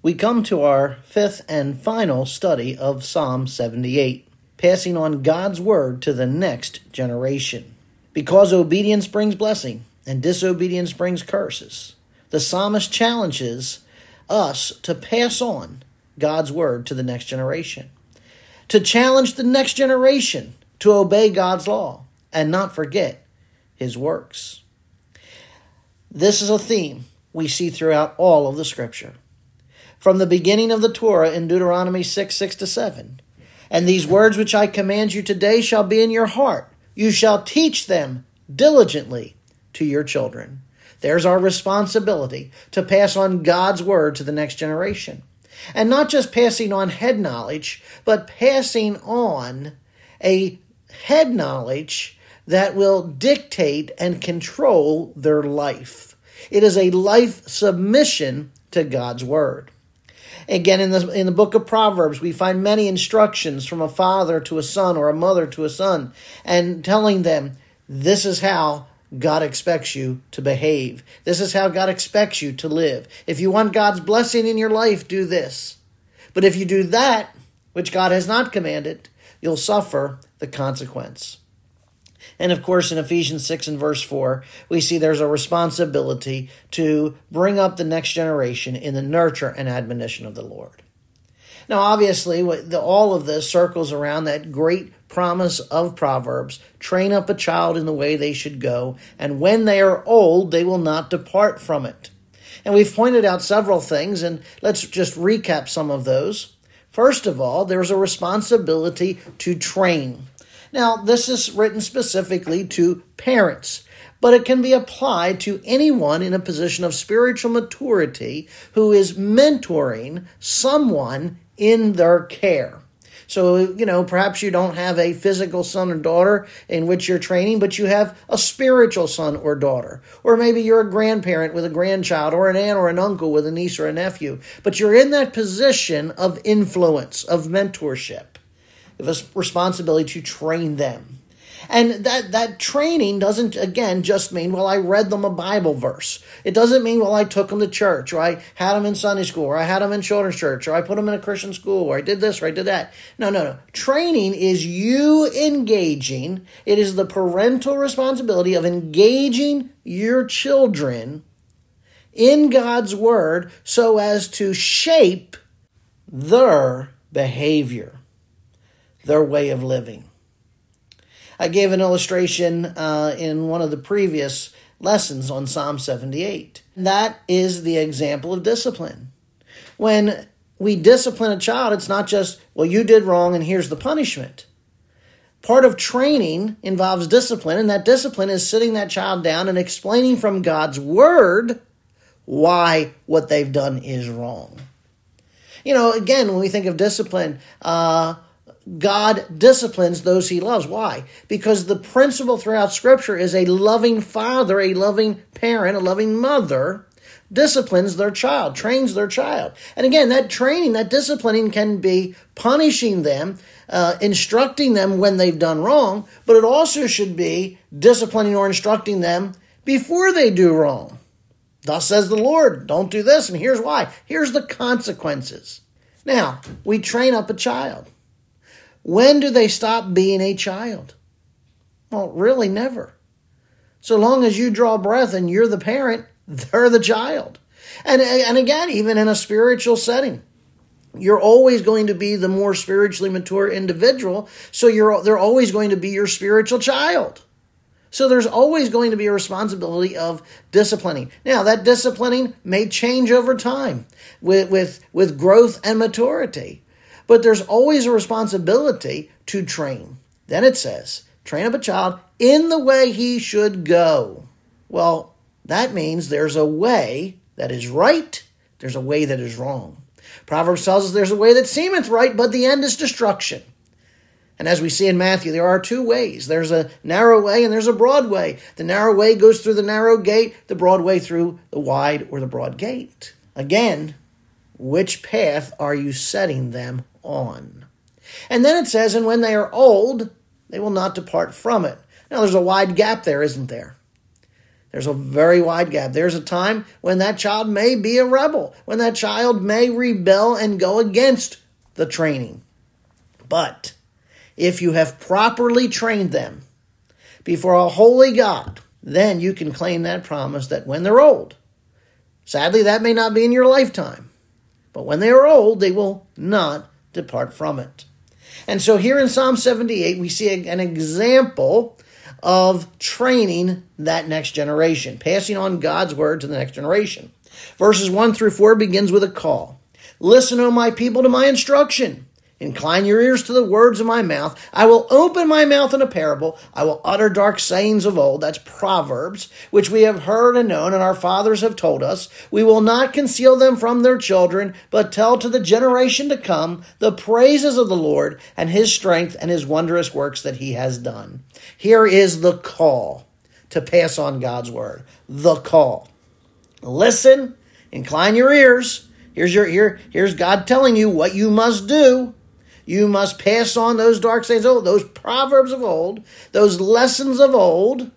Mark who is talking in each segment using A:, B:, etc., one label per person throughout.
A: we come to our fifth and final study of Psalm 78, passing on God's word to the next generation. Because obedience brings blessing and disobedience brings curses, the psalmist challenges us to pass on God's word to the next generation, to challenge the next generation to obey God's law and not forget his works. This is a theme we see throughout all of the scripture. From the beginning of the Torah in Deuteronomy 6 6 to 7. And these words which I command you today shall be in your heart. You shall teach them diligently to your children. There's our responsibility to pass on God's word to the next generation. And not just passing on head knowledge, but passing on a head knowledge that will dictate and control their life. It is a life submission to God's word. Again, in the, in the book of Proverbs, we find many instructions from a father to a son or a mother to a son, and telling them, this is how God expects you to behave. This is how God expects you to live. If you want God's blessing in your life, do this. But if you do that, which God has not commanded, you'll suffer the consequence. And of course, in Ephesians 6 and verse 4, we see there's a responsibility to bring up the next generation in the nurture and admonition of the Lord. Now, obviously, all of this circles around that great promise of Proverbs train up a child in the way they should go, and when they are old, they will not depart from it. And we've pointed out several things, and let's just recap some of those. First of all, there's a responsibility to train. Now, this is written specifically to parents, but it can be applied to anyone in a position of spiritual maturity who is mentoring someone in their care. So, you know, perhaps you don't have a physical son or daughter in which you're training, but you have a spiritual son or daughter. Or maybe you're a grandparent with a grandchild, or an aunt or an uncle with a niece or a nephew. But you're in that position of influence, of mentorship. A responsibility to train them. And that, that training doesn't, again, just mean, well, I read them a Bible verse. It doesn't mean, well, I took them to church, or I had them in Sunday school, or I had them in children's church, or I put them in a Christian school, or I did this, or I did that. No, no, no. Training is you engaging, it is the parental responsibility of engaging your children in God's Word so as to shape their behavior, their way of living. I gave an illustration uh, in one of the previous lessons on Psalm 78. That is the example of discipline. When we discipline a child, it's not just, well, you did wrong and here's the punishment. Part of training involves discipline, and that discipline is sitting that child down and explaining from God's word why what they've done is wrong. You know, again, when we think of discipline, uh, God disciplines those he loves. Why? Because the principle throughout Scripture is a loving father, a loving parent, a loving mother disciplines their child, trains their child. And again, that training, that disciplining can be punishing them, uh, instructing them when they've done wrong, but it also should be disciplining or instructing them before they do wrong. Thus says the Lord, don't do this, and here's why. Here's the consequences. Now, we train up a child. When do they stop being a child? Well, really, never. So long as you draw breath and you're the parent, they're the child. And, and again, even in a spiritual setting, you're always going to be the more spiritually mature individual. So you're, they're always going to be your spiritual child. So there's always going to be a responsibility of disciplining. Now that disciplining may change over time with, with, with growth and maturity. But there's always a responsibility to train. Then it says, train up a child in the way he should go. Well, that means there's a way that is right, there's a way that is wrong. Proverbs tells us there's a way that seemeth right, but the end is destruction. And as we see in Matthew, there are two ways. There's a narrow way and there's a broad way. The narrow way goes through the narrow gate, the broad way through the wide or the broad gate. Again, which path are you setting them on. And then it says, and when they are old, they will not depart from it. Now, there's a wide gap there, isn't there? There's a very wide gap. There's a time when that child may be a rebel, when that child may rebel and go against the training. But if you have properly trained them before a holy God, then you can claim that promise that when they're old, sadly, that may not be in your lifetime, but when they are old, they will not depart from it. And so here in Psalm 78, we see an example of training that next generation, passing on God's word to the next generation. Verses 1 through 4 begins with a call. Listen, O my people, to my instruction. Incline your ears to the words of my mouth. I will open my mouth in a parable. I will utter dark sayings of old. That's Proverbs, which we have heard and known, and our fathers have told us. We will not conceal them from their children, but tell to the generation to come the praises of the Lord and his strength and his wondrous works that he has done. Here is the call to pass on God's word. The call. Listen, incline your ears. Here's your here, here's God telling you what you must do. You must pass on those dark sayings of old, those proverbs of old, those lessons of old.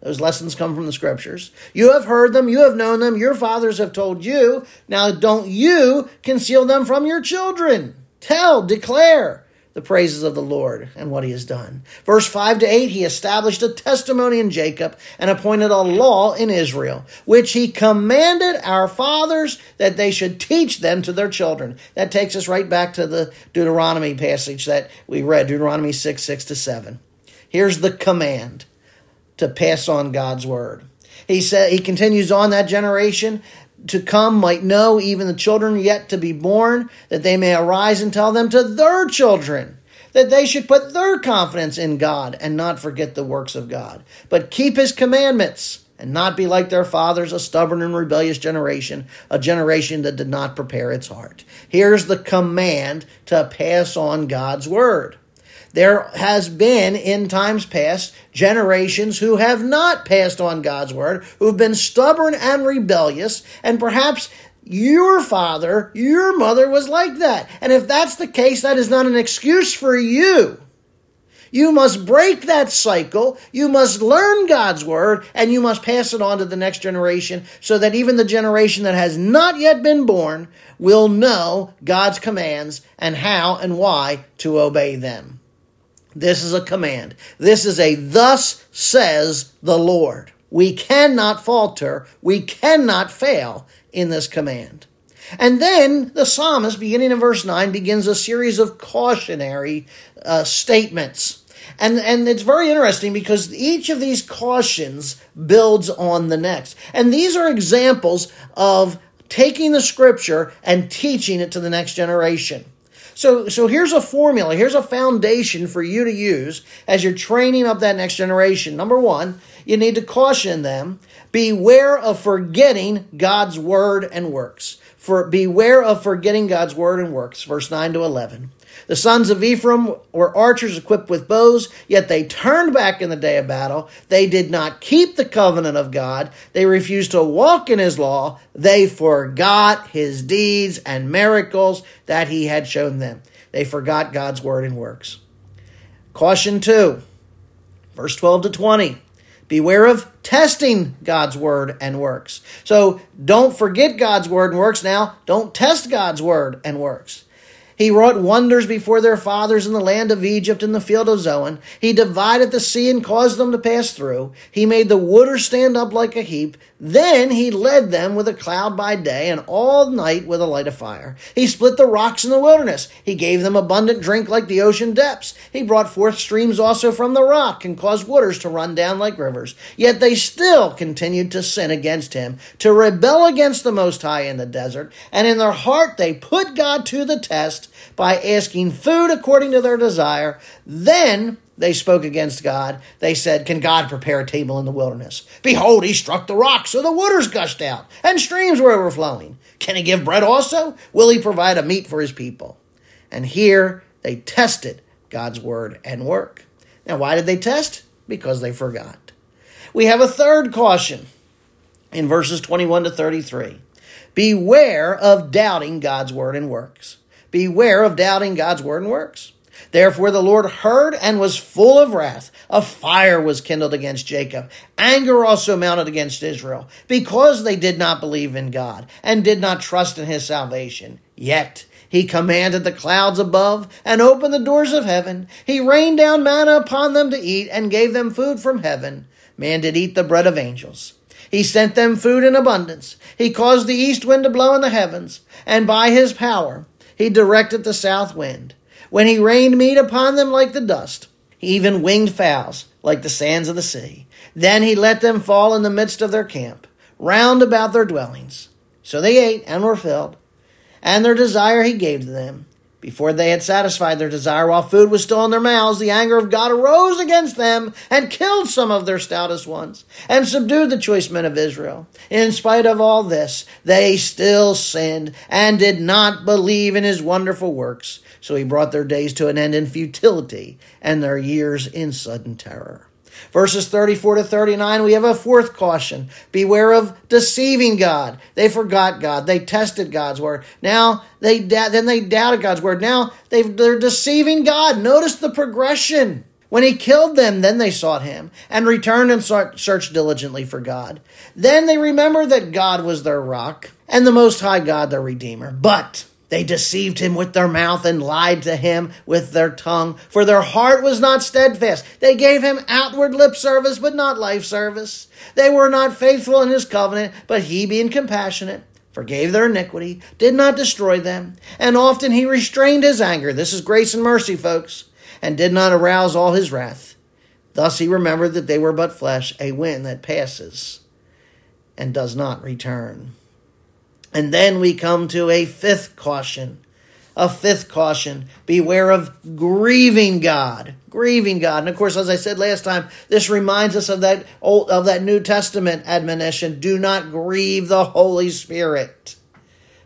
A: Those lessons come from the scriptures. You have heard them, you have known them, your fathers have told you. Now don't you conceal them from your children. Tell, declare the praises of the Lord and what he has done. Verse 5 to 8, he established a testimony in Jacob and appointed a law in Israel, which he commanded our fathers that they should teach them to their children. That takes us right back to the Deuteronomy passage that we read, Deuteronomy 6 6 to 7. Here's the command to pass on God's word. He said he continues on that generation to come might know, even the children yet to be born, that they may arise and tell them to their children, that they should put their confidence in God and not forget the works of God, but keep his commandments and not be like their fathers, a stubborn and rebellious generation, a generation that did not prepare its heart. Here's the command to pass on God's word. There has been in times past generations who have not passed on God's word, who've been stubborn and rebellious, and perhaps your father, your mother was like that. And if that's the case, that is not an excuse for you. You must break that cycle. You must learn God's word and you must pass it on to the next generation so that even the generation that has not yet been born will know God's commands and how and why to obey them. This is a command. This is a thus says the Lord. We cannot falter. We cannot fail in this command. And then the psalmist, beginning in verse 9, begins a series of cautionary uh, statements. And, and it's very interesting because each of these cautions builds on the next. And these are examples of taking the scripture and teaching it to the next generation. So, so here's a formula. Here's a foundation for you to use as you're training up that next generation. Number one, you need to caution them. Beware of forgetting God's word and works. For beware of forgetting God's word and works. Verse 9 to 11. The sons of Ephraim were archers equipped with bows, yet they turned back in the day of battle. They did not keep the covenant of God. They refused to walk in his law. They forgot his deeds and miracles that he had shown them. They forgot God's word and works. Caution 2, verse 12 to 20. Beware of testing God's word and works. So don't forget God's word and works now. Don't test God's word and works. He wrought wonders before their fathers in the land of Egypt in the field of Zoan. He divided the sea and caused them to pass through. He made the waters stand up like a heap. Then he led them with a cloud by day and all night with a light of fire. He split the rocks in the wilderness. He gave them abundant drink like the ocean depths. He brought forth streams also from the rock and caused waters to run down like rivers. Yet they still continued to sin against him, to rebel against the Most High in the desert. And in their heart they put God to the test by asking food according to their desire. Then they spoke against God. They said, Can God prepare a table in the wilderness? Behold, he struck the rock, so the waters gushed out, and streams were overflowing. Can he give bread also? Will he provide a meat for his people? And here they tested God's word and work. Now, why did they test? Because they forgot. We have a third caution in verses 21 to 33. Beware of doubting God's word and works. Beware of doubting God's word and works. Therefore the Lord heard and was full of wrath. A fire was kindled against Jacob. Anger also mounted against Israel, because they did not believe in God and did not trust in his salvation. Yet he commanded the clouds above and opened the doors of heaven. He rained down manna upon them to eat and gave them food from heaven. Man did eat the bread of angels. He sent them food in abundance. He caused the east wind to blow in the heavens, and by his power he directed the south wind when he rained meat upon them like the dust, even winged fowls like the sands of the sea. Then he let them fall in the midst of their camp, round about their dwellings. So they ate and were filled, and their desire he gave to them. Before they had satisfied their desire while food was still in their mouths, the anger of God arose against them and killed some of their stoutest ones and subdued the choice men of Israel. In spite of all this, they still sinned and did not believe in his wonderful works. So he brought their days to an end in futility and their years in sudden terror. Verses 34 to 39, we have a fourth caution. Beware of deceiving God. They forgot God. They tested God's word. Now they then they doubted God's word. Now they they're deceiving God. Notice the progression. When he killed them, then they sought him and returned and searched diligently for God. Then they remembered that God was their rock and the Most High God their Redeemer. But they deceived him with their mouth and lied to him with their tongue, for their heart was not steadfast. They gave him outward lip service, but not life service. They were not faithful in his covenant, but he, being compassionate, forgave their iniquity, did not destroy them, and often he restrained his anger. This is grace and mercy, folks, and did not arouse all his wrath. Thus he remembered that they were but flesh, a wind that passes and does not return. And then we come to a fifth caution. A fifth caution beware of grieving God. Grieving God. And of course, as I said last time, this reminds us of that old, of that New Testament admonition do not grieve the Holy Spirit.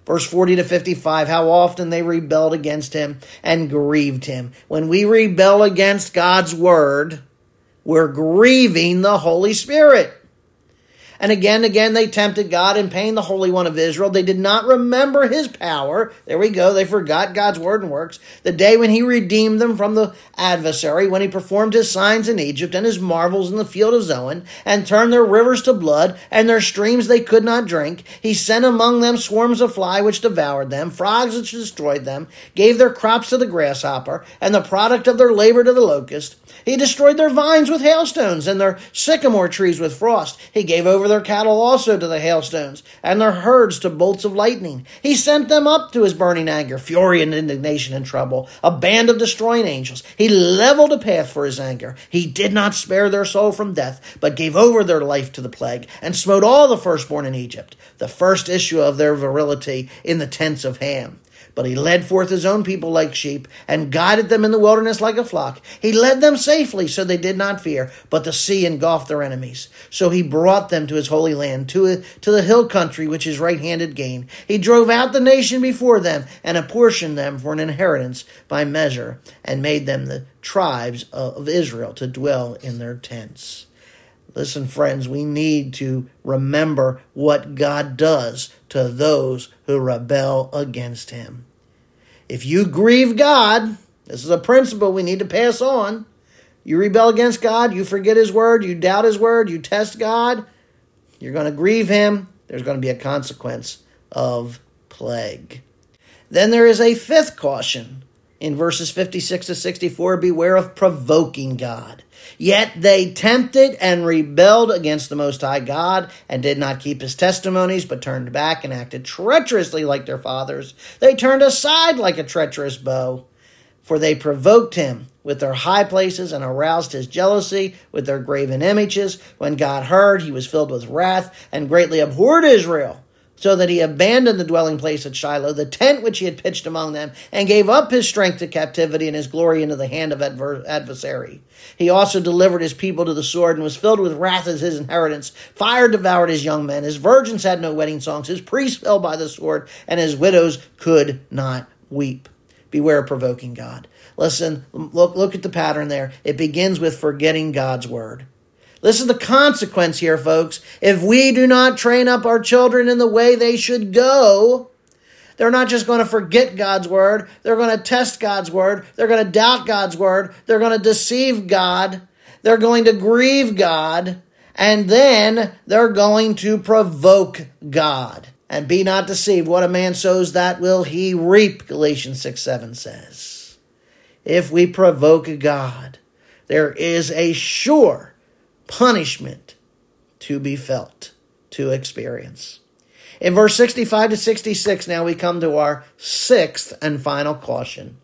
A: Verse 40 to 55, how often they rebelled against him and grieved him. When we rebel against God's word, we're grieving the Holy Spirit. And again again they tempted God and pained the Holy One of Israel. They did not remember his power. There we go. They forgot God's word and works. The day when he redeemed them from the adversary, when he performed his signs in Egypt and his marvels in the field of Zoan, and turned their rivers to blood, and their streams they could not drink. He sent among them swarms of fly which devoured them, frogs which destroyed them, gave their crops to the grasshopper, and the product of their labor to the locust. He destroyed their vines with hailstones, and their sycamore trees with frost. He gave over their cattle also to the hailstones, and their herds to bolts of lightning. He sent them up to his burning anger, fury and indignation and trouble, a band of destroying angels. He leveled a path for his anger. He did not spare their soul from death, but gave over their life to the plague, and smote all the firstborn in Egypt, the first issue of their virility in the tents of Ham. But he led forth his own people like sheep and guided them in the wilderness like a flock. He led them safely so they did not fear, but the sea engulfed their enemies. So he brought them to his holy land, to, to the hill country which is right handed gain. He drove out the nation before them and apportioned them for an inheritance by measure and made them the tribes of Israel to dwell in their tents. Listen, friends, we need to remember what God does to those who rebel against Him. If you grieve God, this is a principle we need to pass on. You rebel against God, you forget His word, you doubt His word, you test God, you're going to grieve Him. There's going to be a consequence of plague. Then there is a fifth caution in verses 56 to 64 beware of provoking God. Yet they tempted and rebelled against the Most High God and did not keep his testimonies, but turned back and acted treacherously like their fathers. They turned aside like a treacherous bow, for they provoked him with their high places and aroused his jealousy with their graven images. When God heard, he was filled with wrath and greatly abhorred Israel so that he abandoned the dwelling place at Shiloh, the tent which he had pitched among them, and gave up his strength to captivity and his glory into the hand of adver- adversary. He also delivered his people to the sword and was filled with wrath as his inheritance. Fire devoured his young men. His virgins had no wedding songs. His priests fell by the sword, and his widows could not weep. Beware of provoking God. Listen, look, look at the pattern there. It begins with forgetting God's word. This is the consequence here, folks. If we do not train up our children in the way they should go, They're not just going to forget God's word, they're going to test God's word, they're going to doubt God's word, they're going to deceive God, they're going to grieve God, and then they're going to provoke God. And be not deceived, what a man sows, that will he reap, Galatians 6 7 says. If we provoke God, there is a sure punishment to be felt, to experience. In verse 65 to 66, now we come to our sixth and final caution.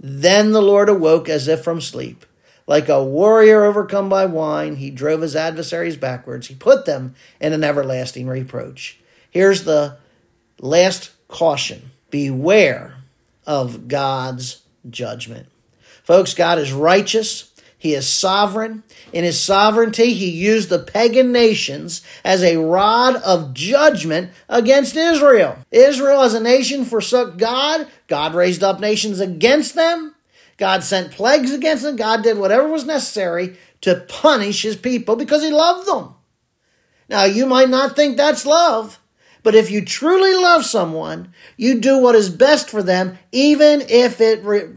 A: Then the Lord awoke as if from sleep. Like a warrior overcome by wine, he drove his adversaries backwards. He put them in an everlasting reproach. Here's the last caution beware of God's judgment. Folks, God is righteous. He is sovereign. In his sovereignty, he used the pagan nations as a rod of judgment against Israel. Israel as a nation forsook God. God raised up nations against them. God sent plagues against them. God did whatever was necessary to punish his people because he loved them. Now, you might not think that's love, but if you truly love someone, you do what is best for them, even if it re-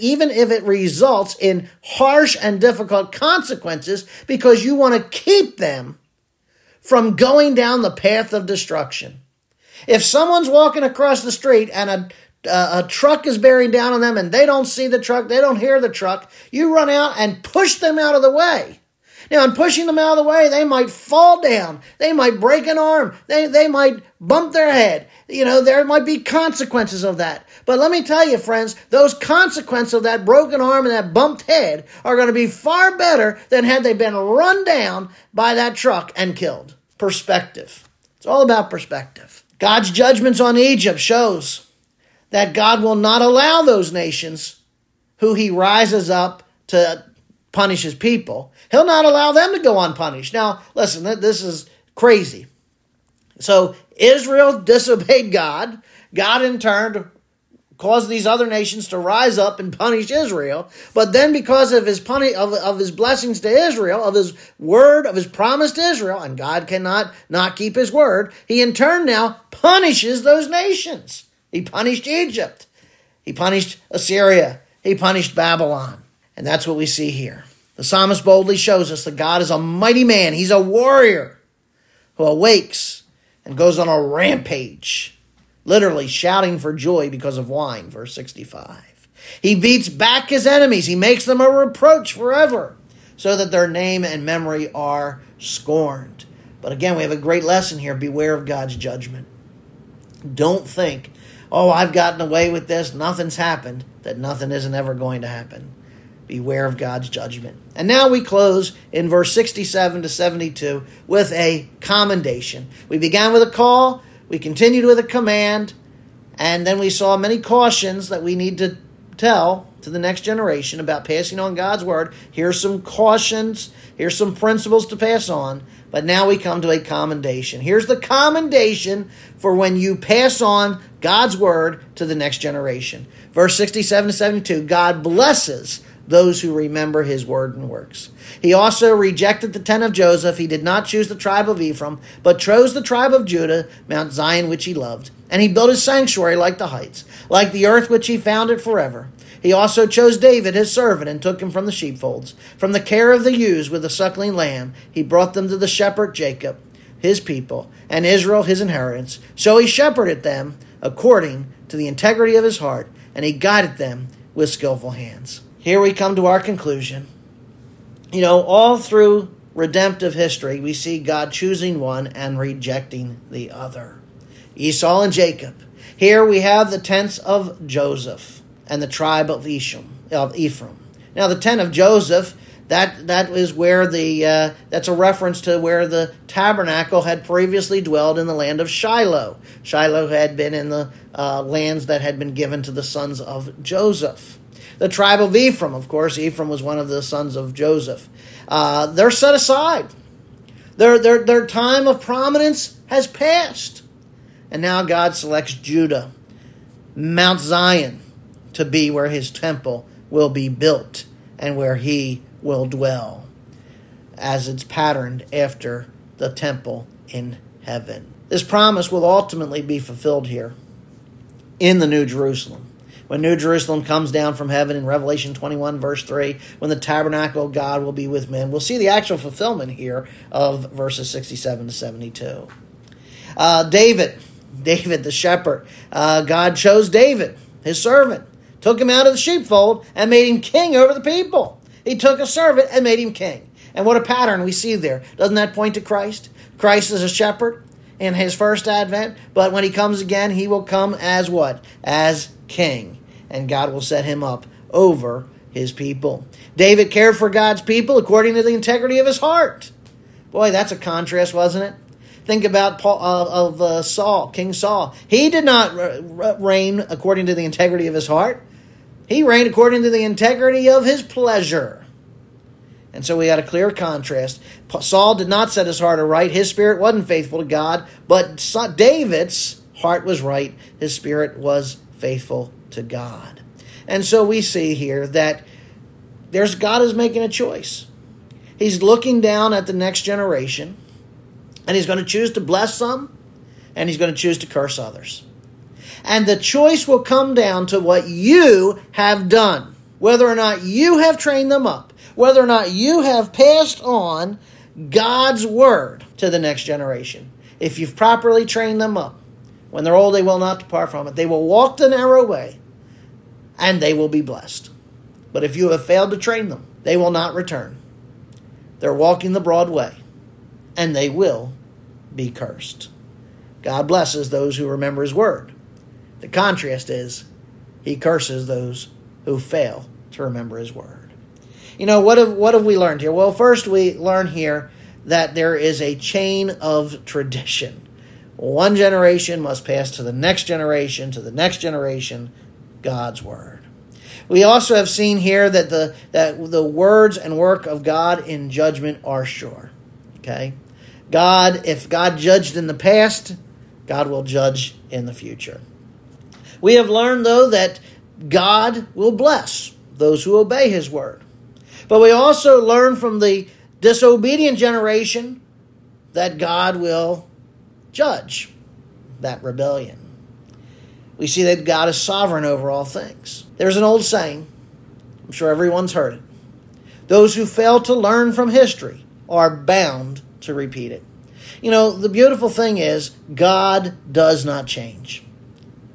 A: even if it results in harsh and difficult consequences, because you want to keep them from going down the path of destruction. If someone's walking across the street and a a truck is bearing down on them and they don't see the truck, they don't hear the truck, you run out and push them out of the way. Now, in pushing them out of the way, they might fall down. They might break an arm. They, they might bump their head. You know, there might be consequences of that. But let me tell you, friends, those consequences of that broken arm and that bumped head are going to be far better than had they been run down by that truck and killed. Perspective. It's all about perspective. God's judgments on Egypt shows that God will not allow those nations who he rises up to punish his people, he'll not allow them to go unpunished. Now, listen, this is crazy. So Israel disobeyed God. God, in turn, caused these other nations to rise up and punish Israel. But then, because of his puni- of, of his blessings to Israel, of his word, of his promise to Israel, and God cannot not keep his word, he in turn now punishes those nations. He punished Egypt. He punished Assyria. He punished Babylon. And that's what we see here. The psalmist boldly shows us that God is a mighty man. He's a warrior who awakes and goes on a rampage, literally shouting for joy because of wine, verse 65. He beats back his enemies. He makes them a reproach forever so that their name and memory are scorned. But again, we have a great lesson here. Beware of God's judgment. Don't think, oh, I've gotten away with this, nothing's happened, that nothing isn't ever going to happen. Beware of God's judgment. And now we close in verse 67 to 72 with a commendation. We began with a call, we continued with a command, and then we saw many cautions that we need to tell to the next generation about passing on God's word. Here's some cautions, here's some principles to pass on. But now we come to a commendation. Here's the commendation for when you pass on God's word to the next generation. Verse 67 to 72 God blesses those who remember his word and works. He also rejected the tent of Joseph. He did not choose the tribe of Ephraim, but chose the tribe of Judah, Mount Zion, which he loved. And he built his sanctuary like the heights, like the earth which he founded forever. He also chose David, his servant, and took him from the sheepfolds. From the care of the ewes with the suckling lamb, he brought them to the shepherd Jacob, his people, and Israel, his inheritance. So he shepherded them according to the integrity of his heart, and he guided them with skillful hands here we come to our conclusion. You know, all through redemptive history, we see God choosing one and rejecting the other. Esau and Jacob. Here we have the tents of Joseph and the tribe of Ephraim. Now, the tent of Joseph that that is where the uh, that's a reference to where the tabernacle had previously dwelled in the land of Shiloh. Shiloh had been in the uh, lands that had been given to the sons of Joseph. The tribe of Ephraim, of course, Ephraim was one of the sons of Joseph. Uh, they're set aside. Their, their, their time of prominence has passed. And now God selects Judah, Mount Zion, to be where his temple will be built and where he will dwell, as it's patterned after the temple in heaven. This promise will ultimately be fulfilled here. in the New Jerusalem. When New Jerusalem comes down from heaven in Revelation 21, verse 3, when the tabernacle of God will be with men, we'll see the actual fulfillment here of verses 67 to 72. Uh, David, David the shepherd, uh, God chose David, his servant, took him out of the sheepfold, and made him king over the people. He took a servant and made him king. And what a pattern we see there. Doesn't that point to Christ? Christ is a shepherd in his first advent, but when he comes again, he will come as what? As king. And God will set him up over his people. David cared for God's people according to the integrity of his heart. Boy, that's a contrast, wasn't it? Think about Paul, uh, of uh, Saul, King Saul. He did not reign according to the integrity of his heart. He reigned according to the integrity of his pleasure. And so we got a clear contrast. Saul did not set his heart aright. His spirit wasn't faithful to God, but David's heart was right. His spirit was faithful to God. And so we see here that there's God is making a choice. He's looking down at the next generation, and he's going to choose to bless some, and he's going to choose to curse others. And the choice will come down to what you have done, whether or not you have trained them up whether or not you have passed on God's word to the next generation. If you've properly trained them up, when they're old, they will not depart from it. They will walk the narrow way and they will be blessed. But if you have failed to train them, they will not return. They're walking the broad way and they will be cursed. God blesses those who remember his word. The contrast is he curses those who fail to remember his word. You know, what have, what have we learned here? Well, first we learn here that there is a chain of tradition. One generation must pass to the next generation, to the next generation, God's word. We also have seen here that the that the words and work of God in judgment are sure. Okay? God, if God judged in the past, God will judge in the future. We have learned though that God will bless those who obey his word. But we also learn from the disobedient generation that God will judge that rebellion. We see that God is sovereign over all things. There's an old saying, I'm sure everyone's heard it. Those who fail to learn from history are bound to repeat it. You know, the beautiful thing is, God does not change.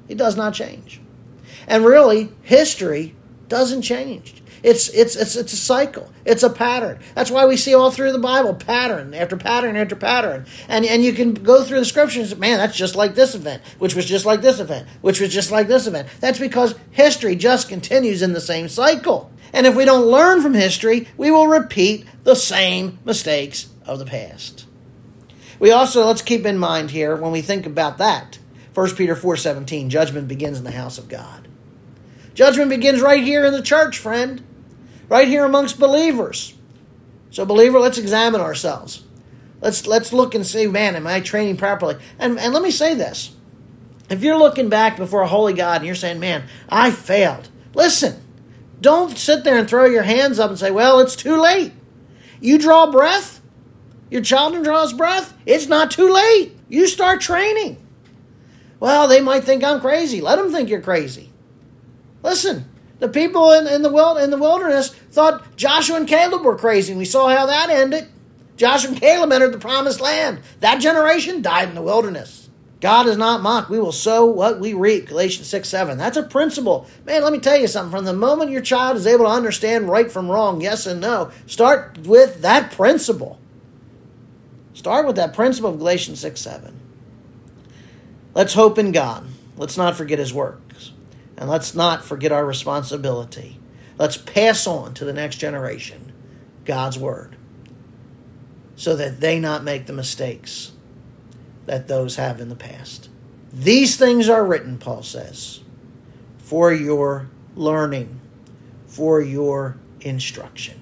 A: He does not change. And really, history doesn't change. It's it's it's it's a cycle. It's a pattern. That's why we see all through the Bible pattern after pattern after pattern. And and you can go through the scriptures. Man, that's just like this event, which was just like this event, which was just like this event. That's because history just continues in the same cycle. And if we don't learn from history, we will repeat the same mistakes of the past. We also let's keep in mind here when we think about that. 1 Peter 4:17 judgment begins in the house of God. Judgment begins right here in the church, friend right here amongst believers. So, believer, let's examine ourselves. Let's let's look and see, man, am I training properly? And and let me say this. If you're looking back before a holy God and you're saying, man, I failed, listen, don't sit there and throw your hands up and say, well, it's too late. You draw breath, your child draws breath, it's not too late. You start training. Well, they might think I'm crazy. Let them think you're crazy. Listen, the people in, in, the wild, in the wilderness thought Joshua and Caleb were crazy. We saw how that ended. Joshua and Caleb entered the promised land. That generation died in the wilderness. God is not mocked. We will sow what we reap. Galatians 6 7. That's a principle. Man, let me tell you something. From the moment your child is able to understand right from wrong, yes and no, start with that principle. Start with that principle of Galatians 6 7. Let's hope in God. Let's not forget his work. And let's not forget our responsibility. Let's pass on to the next generation God's Word so that they not make the mistakes that those have in the past. These things are written, Paul says, for your learning, for your instruction.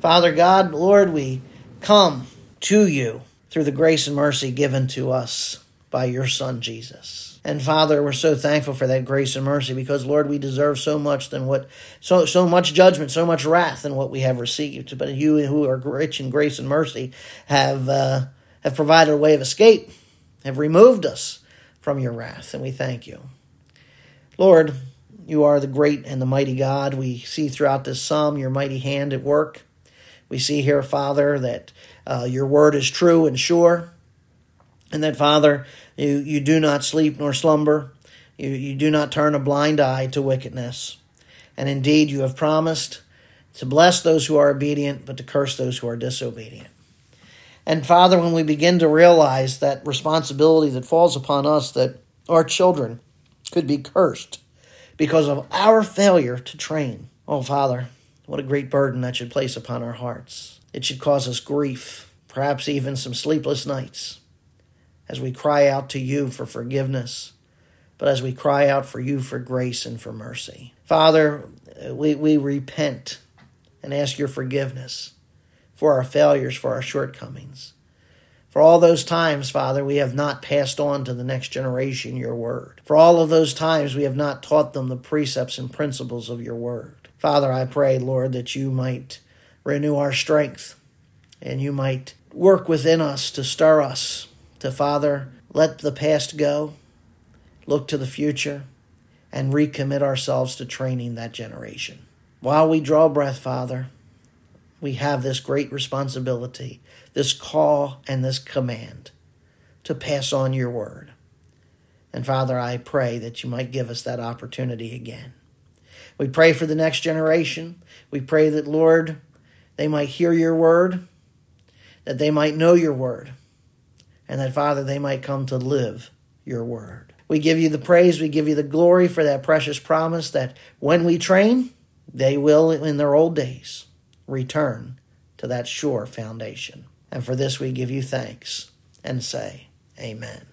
A: Father God, Lord, we come to you through the grace and mercy given to us by your Son, Jesus. And Father, we're so thankful for that grace and mercy because Lord, we deserve so much than what so so much judgment, so much wrath than what we have received. But you who are rich in grace and mercy have uh, have provided a way of escape, have removed us from your wrath, and we thank you. Lord, you are the great and the mighty God. We see throughout this psalm your mighty hand at work. We see here, Father, that uh, your word is true and sure, and that, Father, you, you do not sleep nor slumber. You, you do not turn a blind eye to wickedness. And indeed, you have promised to bless those who are obedient, but to curse those who are disobedient. And Father, when we begin to realize that responsibility that falls upon us, that our children could be cursed because of our failure to train. Oh, Father, what a great burden that should place upon our hearts. It should cause us grief, perhaps even some sleepless nights, as we cry out to you for forgiveness, but as we cry out for you for grace and for mercy. Father, we, we repent and ask your forgiveness for our failures, for our shortcomings. For all those times, Father, we have not passed on to the next generation your word. For all of those times, we have not taught them the precepts and principles of your word. Father, I pray, Lord, that you might renew our strength and you might work within us to stir us to, Father, let the past go, look to the future, and recommit ourselves to training that generation. While we draw breath, Father, we have this great responsibility, this call, and this command to pass on your word. And Father, I pray that you might give us that opportunity again. We pray for the next generation. We pray that, Lord, they might hear your word, that they might know your word, and that, Father, they might come to live your word. We give you the praise, we give you the glory for that precious promise that when we train, they will, in their old days, return to that sure foundation. And for this we give you thanks and say, Amen.